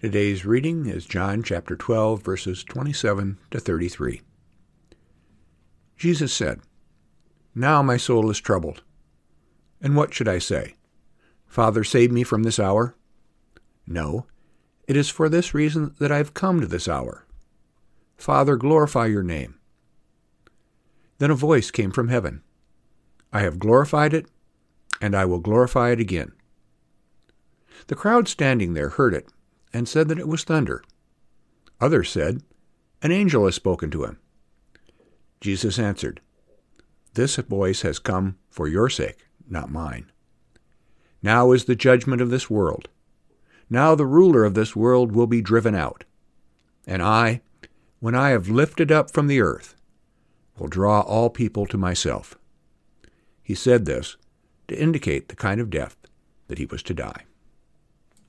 Today's reading is John chapter 12, verses 27 to 33. Jesus said, Now my soul is troubled. And what should I say? Father, save me from this hour? No, it is for this reason that I have come to this hour. Father, glorify your name. Then a voice came from heaven. I have glorified it, and I will glorify it again. The crowd standing there heard it and said that it was thunder. Others said, An angel has spoken to him. Jesus answered, This voice has come for your sake, not mine. Now is the judgment of this world. Now the ruler of this world will be driven out. And I, when I have lifted up from the earth, will draw all people to myself. He said this to indicate the kind of death that he was to die.